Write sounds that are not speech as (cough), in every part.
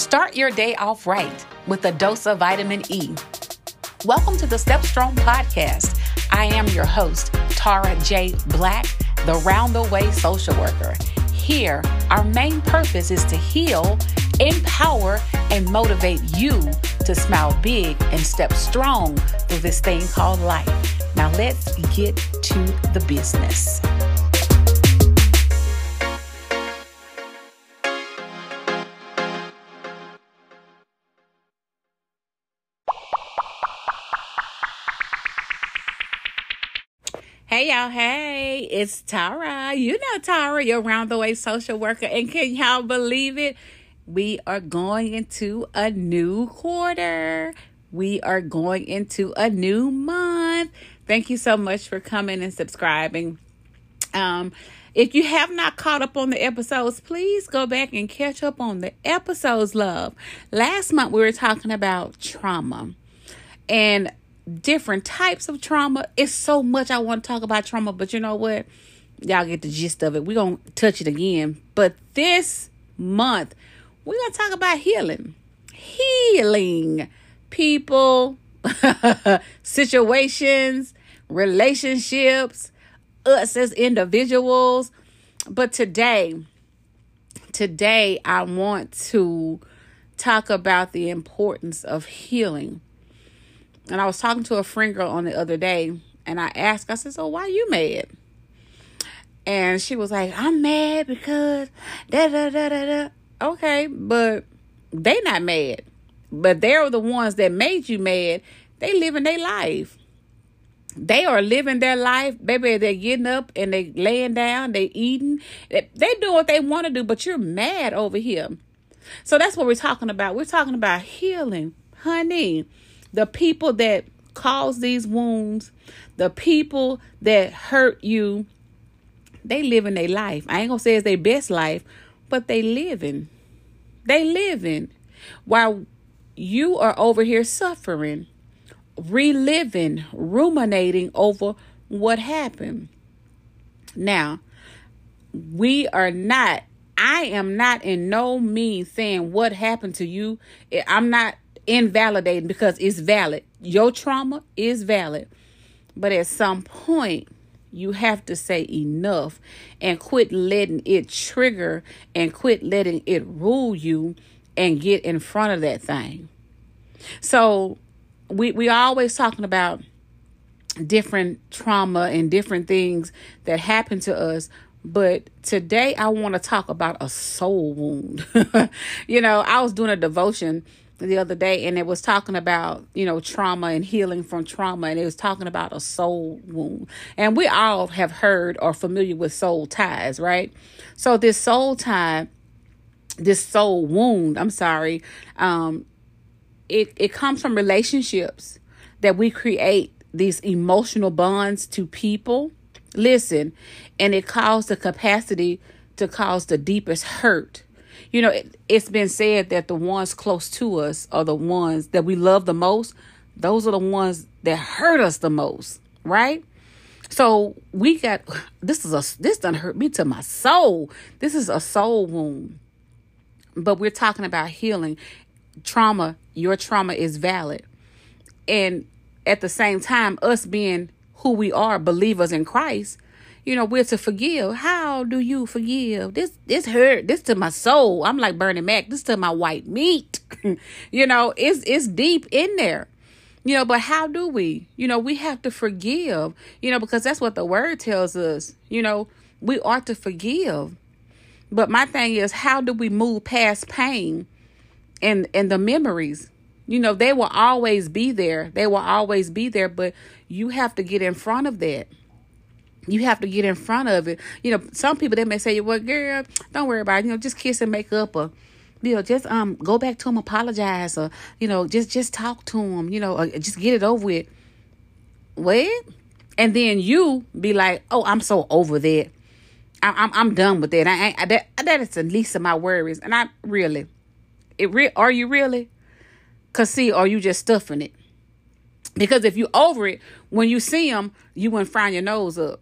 Start your day off right with a dose of vitamin E. Welcome to the Step Strong podcast. I am your host, Tara J. Black, the round the way social worker. Here, our main purpose is to heal, empower, and motivate you to smile big and step strong through this thing called life. Now, let's get to the business. Hey y'all, hey, it's Tara. You know Tara, your round the way social worker. And can y'all believe it? We are going into a new quarter. We are going into a new month. Thank you so much for coming and subscribing. Um, if you have not caught up on the episodes, please go back and catch up on the episodes, love. Last month we were talking about trauma. And different types of trauma. It's so much I want to talk about trauma, but you know what? Y'all get the gist of it. We're going to touch it again. But this month, we're going to talk about healing. Healing people, (laughs) situations, relationships, us as individuals. But today, today, I want to talk about the importance of healing and I was talking to a friend girl on the other day, and I asked, I said, So why you mad? And she was like, I'm mad because da da da da da. Okay, but they not mad. But they're the ones that made you mad. They living their life. They are living their life, baby. They're getting up and they laying down, they eating. They, they do what they want to do, but you're mad over here. So that's what we're talking about. We're talking about healing, honey the people that cause these wounds, the people that hurt you, they living their life. I ain't gonna say it's their best life, but they living. They living. While you are over here suffering, reliving, ruminating over what happened. Now, we are not, I am not in no means saying what happened to you. I'm not invalidating because it's valid. Your trauma is valid. But at some point, you have to say enough and quit letting it trigger and quit letting it rule you and get in front of that thing. So we we always talking about different trauma and different things that happen to us, but today I want to talk about a soul wound. (laughs) you know, I was doing a devotion the other day and it was talking about you know trauma and healing from trauma and it was talking about a soul wound. And we all have heard or familiar with soul ties right? So this soul tie this soul wound i'm sorry um it it comes from relationships that we create these emotional bonds to people. Listen and it caused the capacity to cause the deepest hurt you know, it, it's been said that the ones close to us are the ones that we love the most. Those are the ones that hurt us the most, right? So we got this is a this done hurt me to my soul. This is a soul wound. But we're talking about healing. Trauma, your trauma is valid. And at the same time, us being who we are, believers in Christ, you know, we're to forgive. How do you forgive? This this hurt. This to my soul. I'm like Bernie Mac. This to my white meat. (laughs) you know, it's it's deep in there. You know, but how do we? You know, we have to forgive. You know, because that's what the word tells us. You know, we ought to forgive. But my thing is, how do we move past pain and and the memories? You know, they will always be there. They will always be there, but you have to get in front of that you have to get in front of it. You know, some people they may say, "Well, girl, don't worry about it. You know, just kiss and make up, or you know, just um go back to him, apologize, or you know, just just talk to him. You know, just get it over with." What? And then you be like, "Oh, I'm so over that. I, I'm I'm done with that. I, I that that is the least of my worries." And I really, it re- are you really? Cause see, are you just stuffing it? Because if you over it, when you see them, you wouldn't frown your nose up.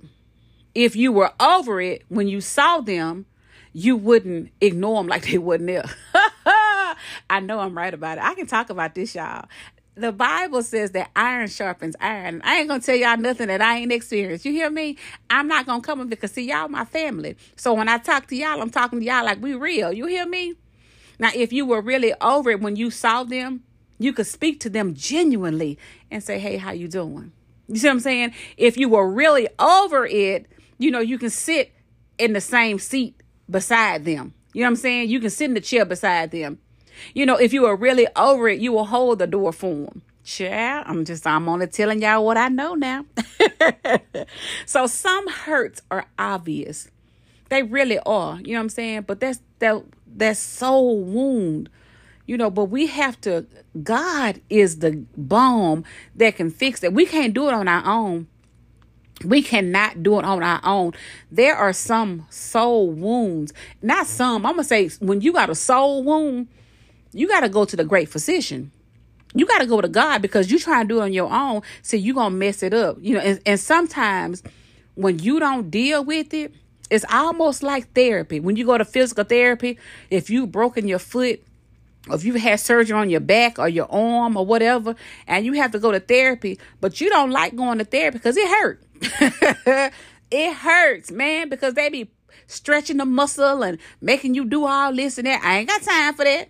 If you were over it, when you saw them, you wouldn't ignore them like they wasn't there. (laughs) I know I'm right about it. I can talk about this, y'all. The Bible says that iron sharpens iron. I ain't gonna tell y'all nothing that I ain't experienced. You hear me? I'm not gonna come up because see y'all my family. So when I talk to y'all, I'm talking to y'all like we real. You hear me? Now, if you were really over it when you saw them, you could speak to them genuinely and say, "Hey, how you doing?" You see what I'm saying? If you were really over it, you know, you can sit in the same seat beside them. You know what I'm saying? You can sit in the chair beside them. You know, if you are really over it, you will hold the door for them. Yeah, I'm just, I'm only telling y'all what I know now. (laughs) so some hurts are obvious. They really are. You know what I'm saying? But that's that that soul wound. You know, but we have to God is the balm that can fix it. We can't do it on our own. We cannot do it on our own. There are some soul wounds. Not some. I'm going to say when you got a soul wound, you got to go to the great physician. You got to go to God because you try to do it on your own. So you're going to mess it up. You know, and, and sometimes when you don't deal with it, it's almost like therapy. When you go to physical therapy, if you've broken your foot, if you've had surgery on your back or your arm or whatever, and you have to go to therapy, but you don't like going to therapy because it hurt. (laughs) it hurts, man, because they be stretching the muscle and making you do all this and that. I ain't got time for that.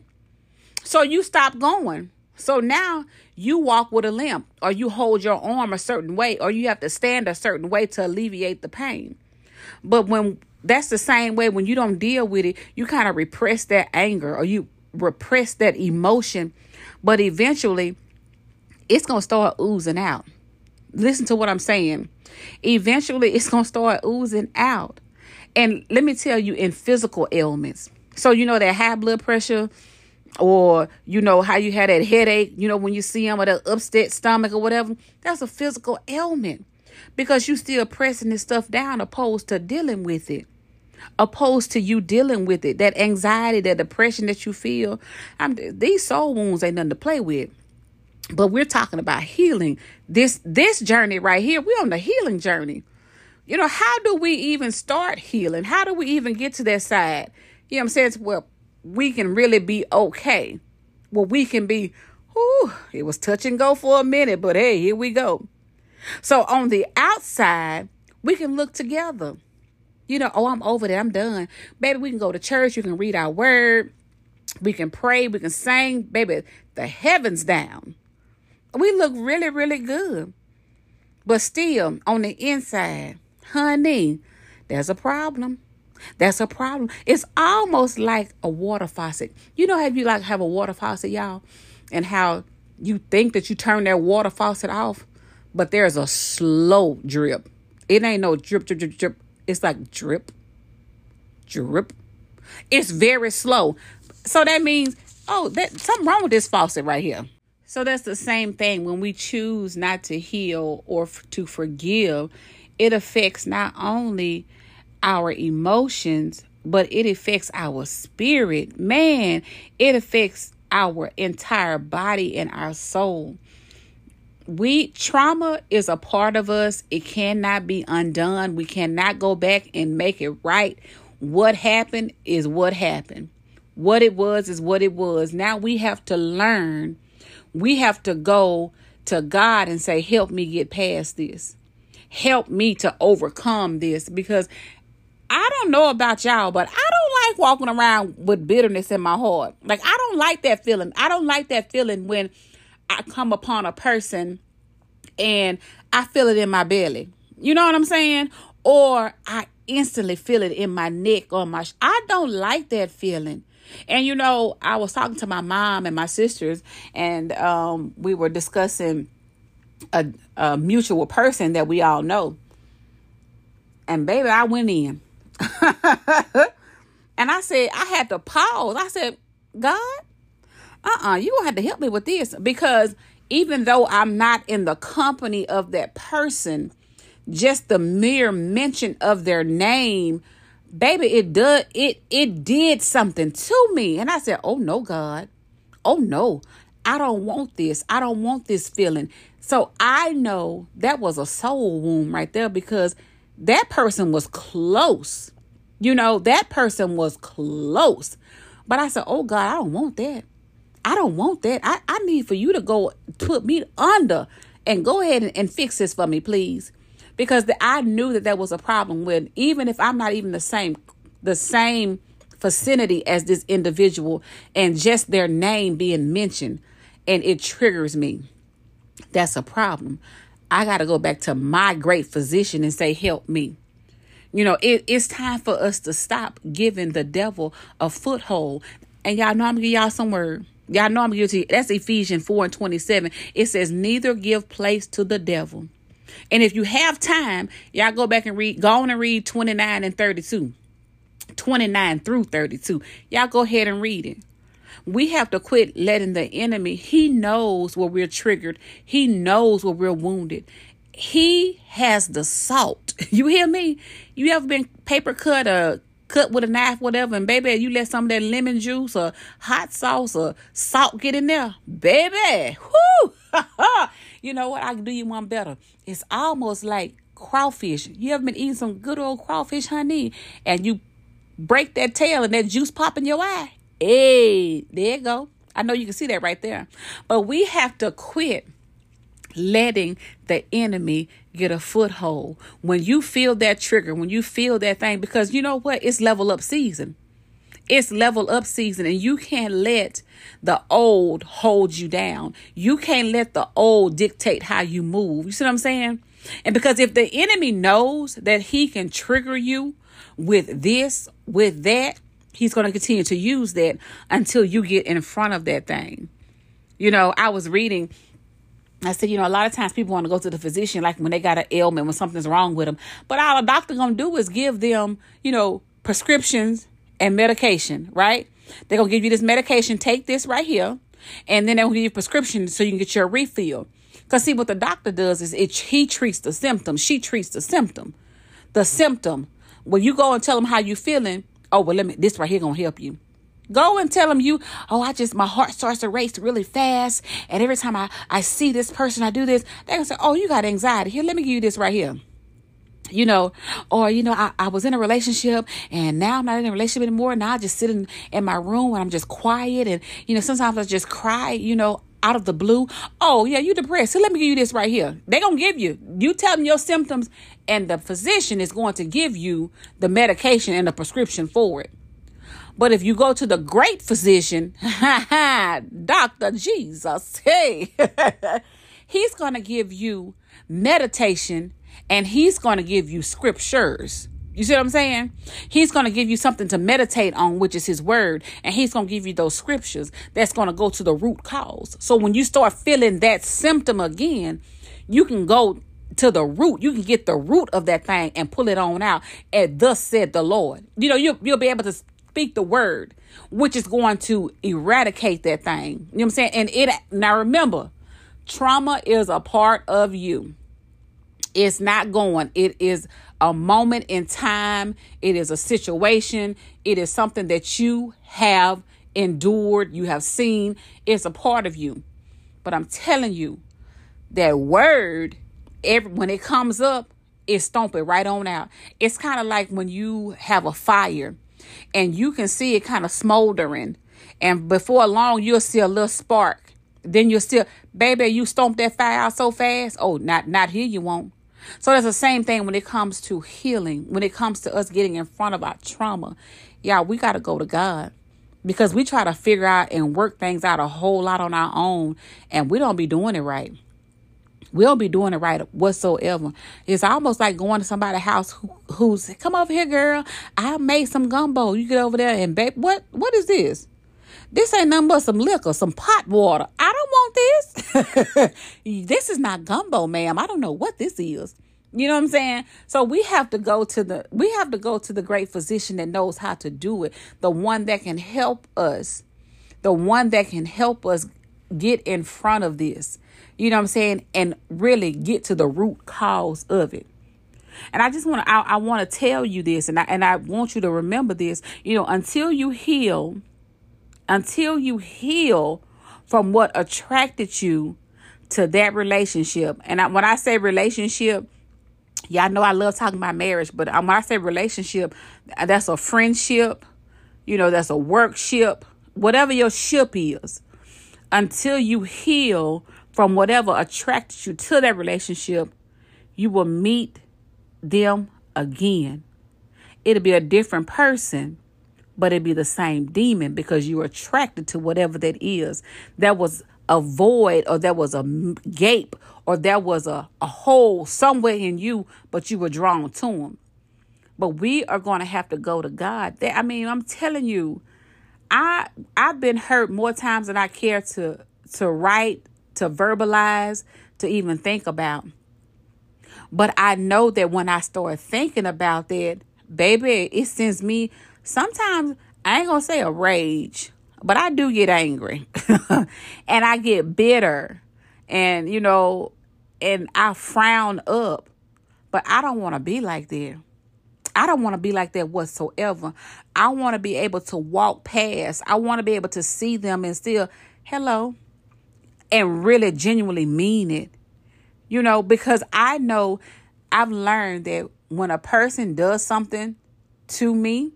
So you stop going. So now you walk with a limp, or you hold your arm a certain way, or you have to stand a certain way to alleviate the pain. But when that's the same way when you don't deal with it, you kind of repress that anger or you repress that emotion, but eventually it's going to start oozing out. Listen to what I'm saying. Eventually it's going to start oozing out. And let me tell you, in physical ailments. So, you know, that high blood pressure, or you know how you had that headache you know when you see them with an upset stomach or whatever that's a physical ailment because you still pressing this stuff down opposed to dealing with it opposed to you dealing with it that anxiety that depression that you feel I'm, these soul wounds ain't nothing to play with but we're talking about healing this this journey right here we're on the healing journey you know how do we even start healing how do we even get to that side you know what i'm saying It's, well we can really be okay well we can be whew, it was touch and go for a minute but hey here we go so on the outside, we can look together. You know, oh, I'm over there. I'm done. Baby, we can go to church. You can read our word. We can pray. We can sing. Baby, the heavens down. We look really, really good. But still, on the inside, honey, there's a problem. That's a problem. It's almost like a water faucet. You know how you like have a water faucet, y'all, and how you think that you turn that water faucet off, but there's a slow drip. It ain't no drip, drip, drip, drip. It's like drip, drip. It's very slow. So that means, oh, that something wrong with this faucet right here. So that's the same thing when we choose not to heal or f- to forgive. It affects not only our emotions, but it affects our spirit. Man, it affects our entire body and our soul we trauma is a part of us. It cannot be undone. We cannot go back and make it right. What happened is what happened. What it was is what it was. Now we have to learn. We have to go to God and say, Help me get past this. Help me to overcome this because I don't know about y'all, but I don't like walking around with bitterness in my heart. Like, I don't like that feeling. I don't like that feeling when I come upon a person and I feel it in my belly. You know what I'm saying? Or I instantly feel it in my neck or my. Sh- I don't like that feeling. And you know, I was talking to my mom and my sisters, and um, we were discussing a, a mutual person that we all know. And baby, I went in. (laughs) and I said, I had to pause. I said, God, uh-uh, you gonna have to help me with this because even though I'm not in the company of that person, just the mere mention of their name, baby, it did it it did something to me. And I said, "Oh no, God. Oh no. I don't want this. I don't want this feeling." So I know that was a soul wound right there because that person was close. You know, that person was close. But I said, "Oh God, I don't want that." I don't want that. I, I need for you to go put me under and go ahead and, and fix this for me, please. Because the, I knew that there was a problem with even if I'm not even the same the same vicinity as this individual and just their name being mentioned and it triggers me. That's a problem. I got to go back to my great physician and say, Help me. You know, it, it's time for us to stop giving the devil a foothold. And y'all know I'm gonna give y'all some word. Y'all know I'm gonna give to you. That's Ephesians 4 and 27. It says, Neither give place to the devil. And if you have time, y'all go back and read, go on and read 29 and 32. 29 through 32. Y'all go ahead and read it. We have to quit letting the enemy, he knows where we're triggered, he knows where we're wounded. He has the salt. (laughs) You hear me? You ever been paper cut or cut with a knife, whatever, and baby, you let some of that lemon juice or hot sauce or salt get in there, baby. Whoo! (laughs) you know what? I can do you one better. It's almost like crawfish. You ever been eating some good old crawfish, honey, and you break that tail and that juice pop in your eye. Hey, there you go. I know you can see that right there. But we have to quit letting the enemy get a foothold. When you feel that trigger, when you feel that thing, because you know what? It's level up season. It's level up season, and you can't let the old hold you down. You can't let the old dictate how you move. You see what I'm saying? And because if the enemy knows that he can trigger you with this, with that, he's going to continue to use that until you get in front of that thing. You know, I was reading I said, you know, a lot of times people want to go to the physician like when they got an ailment, when something's wrong with them. But all a doctor gonna do is give them, you know, prescriptions and medication, right? They're gonna give you this medication, take this right here, and then they'll give you a prescription so you can get your refill. Cause see what the doctor does is it he treats the symptom, she treats the symptom. The symptom when you go and tell them how you feeling, oh well, let me this right here gonna help you. Go and tell them you, oh, I just my heart starts to race really fast, and every time I I see this person, I do this. They're gonna say, oh, you got anxiety. Here, let me give you this right here you know, or you know, I, I was in a relationship and now I'm not in a relationship anymore. Now I just sit in, in my room and I'm just quiet and you know, sometimes I just cry, you know, out of the blue. Oh yeah, you depressed. So let me give you this right here. They gonna give you. You tell them your symptoms and the physician is going to give you the medication and the prescription for it. But if you go to the great physician, (laughs) Dr. Jesus, hey, (laughs) he's going to give you meditation and he's going to give you scriptures. You see what I'm saying? He's going to give you something to meditate on, which is his word. And he's going to give you those scriptures that's going to go to the root cause. So when you start feeling that symptom again, you can go to the root. You can get the root of that thing and pull it on out. And thus said the Lord. You know, you'll, you'll be able to speak the word, which is going to eradicate that thing. You know what I'm saying? And it, now remember, trauma is a part of you. It's not going. It is a moment in time. It is a situation. It is something that you have endured, you have seen. It's a part of you. But I'm telling you, that word every when it comes up, it stomp it right on out. It's kind of like when you have a fire and you can see it kind of smoldering. And before long, you'll see a little spark. Then you'll still, baby, you stomp that fire out so fast. Oh, not not here you won't. So that's the same thing when it comes to healing, when it comes to us getting in front of our trauma. Yeah, we got to go to God because we try to figure out and work things out a whole lot on our own and we don't be doing it right. We don't be doing it right whatsoever. It's almost like going to somebody's house who, who's come over here, girl. I made some gumbo. You get over there and babe, what what is this? This ain't nothing but some liquor, some pot water. I don't want this. (laughs) this is not gumbo, ma'am. I don't know what this is. You know what I'm saying? So we have to go to the we have to go to the great physician that knows how to do it, the one that can help us, the one that can help us get in front of this. You know what I'm saying? And really get to the root cause of it. And I just want to I, I want to tell you this and I and I want you to remember this, you know, until you heal until you heal from what attracted you to that relationship. And I, when I say relationship, y'all know I love talking about marriage, but um, when I say relationship, that's a friendship, you know, that's a workship, whatever your ship is. until you heal from whatever attracted you to that relationship, you will meet them again. It'll be a different person, but it'll be the same demon because you're attracted to whatever that is. That was a void, or there was a gape, or there was a, a hole somewhere in you, but you were drawn to him. But we are going to have to go to God. I mean, I'm telling you, I I've been hurt more times than I care to to write, to verbalize, to even think about. But I know that when I start thinking about that, baby, it sends me sometimes I ain't gonna say a rage, but I do get angry (laughs) and I get bitter and you know, and I frown up. But I don't want to be like that. I don't want to be like that whatsoever. I want to be able to walk past. I want to be able to see them and still, hello, and really genuinely mean it. You know, because I know I've learned that when a person does something to me,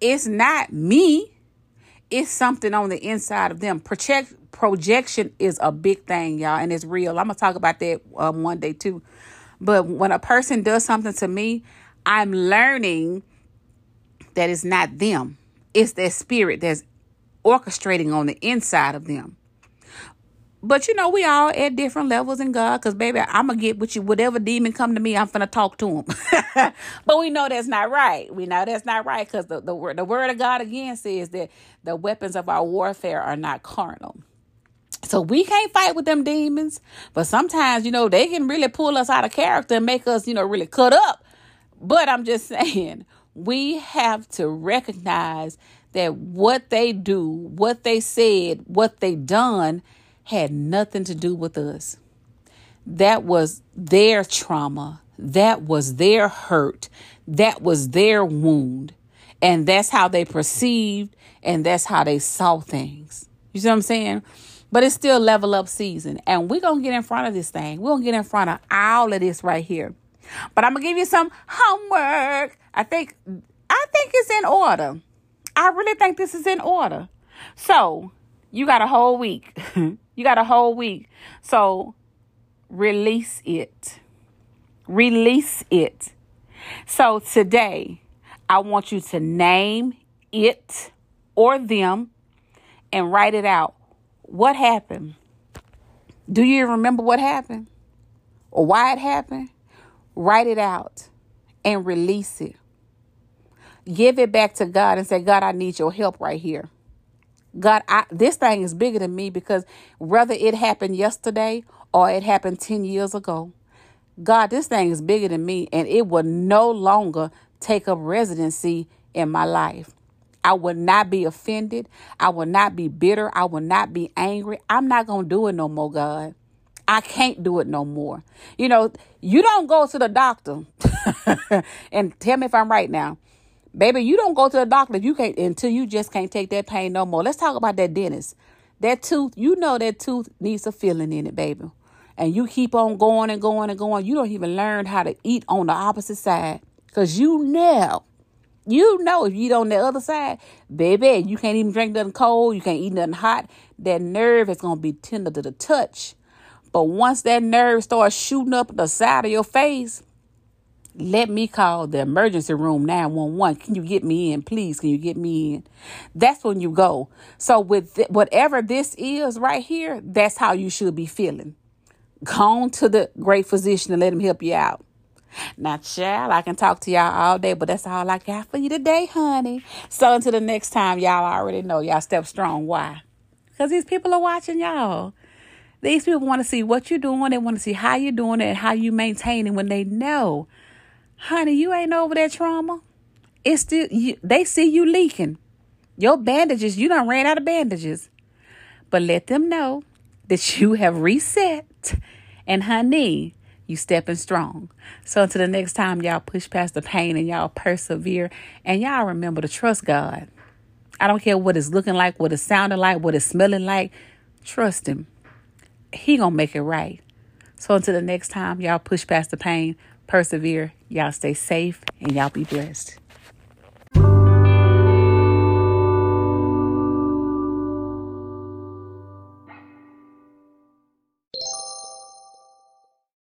it's not me, it's something on the inside of them. Project projection is a big thing, y'all, and it's real. I'm gonna talk about that um, one day too. But when a person does something to me, I'm learning that it's not them. It's their spirit that's orchestrating on the inside of them. But you know, we all at different levels in God, cause baby, I'm gonna get with you. Whatever demon come to me, I'm gonna talk to him. (laughs) but we know that's not right. We know that's not right, cause the the word the word of God again says that the weapons of our warfare are not carnal. So we can't fight with them demons, but sometimes you know they can really pull us out of character and make us you know really cut up. But I'm just (laughs) saying we have to recognize that what they do, what they said, what they done had nothing to do with us. That was their trauma. That was their hurt. That was their wound. And that's how they perceived and that's how they saw things. You see what I'm saying? But it's still level up season. And we're going to get in front of this thing. We're going to get in front of all of this right here. But I'm going to give you some homework. I think I think it's in order. I really think this is in order. So, you got a whole week. (laughs) You got a whole week. So release it. Release it. So today, I want you to name it or them and write it out. What happened? Do you even remember what happened or why it happened? Write it out and release it. Give it back to God and say, God, I need your help right here. God, I, this thing is bigger than me because whether it happened yesterday or it happened 10 years ago, God, this thing is bigger than me and it will no longer take up residency in my life. I will not be offended. I will not be bitter. I will not be angry. I'm not going to do it no more, God. I can't do it no more. You know, you don't go to the doctor (laughs) and tell me if I'm right now. Baby, you don't go to the doctor if you can't until you just can't take that pain no more. Let's talk about that dentist. That tooth, you know that tooth needs a filling in it, baby. And you keep on going and going and going. You don't even learn how to eat on the opposite side. Cause you know, you know if you on the other side, baby, you can't even drink nothing cold, you can't eat nothing hot. That nerve is gonna be tender to the touch. But once that nerve starts shooting up the side of your face, let me call the emergency room 911. Can you get me in? Please, can you get me in? That's when you go. So, with th- whatever this is right here, that's how you should be feeling. Go on to the great physician and let him help you out. Now, child, I can talk to y'all all day, but that's all I got for you today, honey. So, until the next time, y'all already know y'all step strong. Why? Because these people are watching y'all. These people want to see what you're doing. They want to see how you're doing it and how you maintain it when they know honey, you ain't over that trauma. It's still you, they see you leaking. Your bandages, you done ran out of bandages. But let them know that (laughs) you have reset. And honey, you stepping strong. So until the next time, y'all push past the pain and y'all persevere. And y'all remember to trust God. I don't care what it's looking like, what it's sounding like, what it's smelling like. Trust him. He gonna make it right. So until the next time, y'all push past the pain, persevere. Y'all stay safe and y'all be blessed.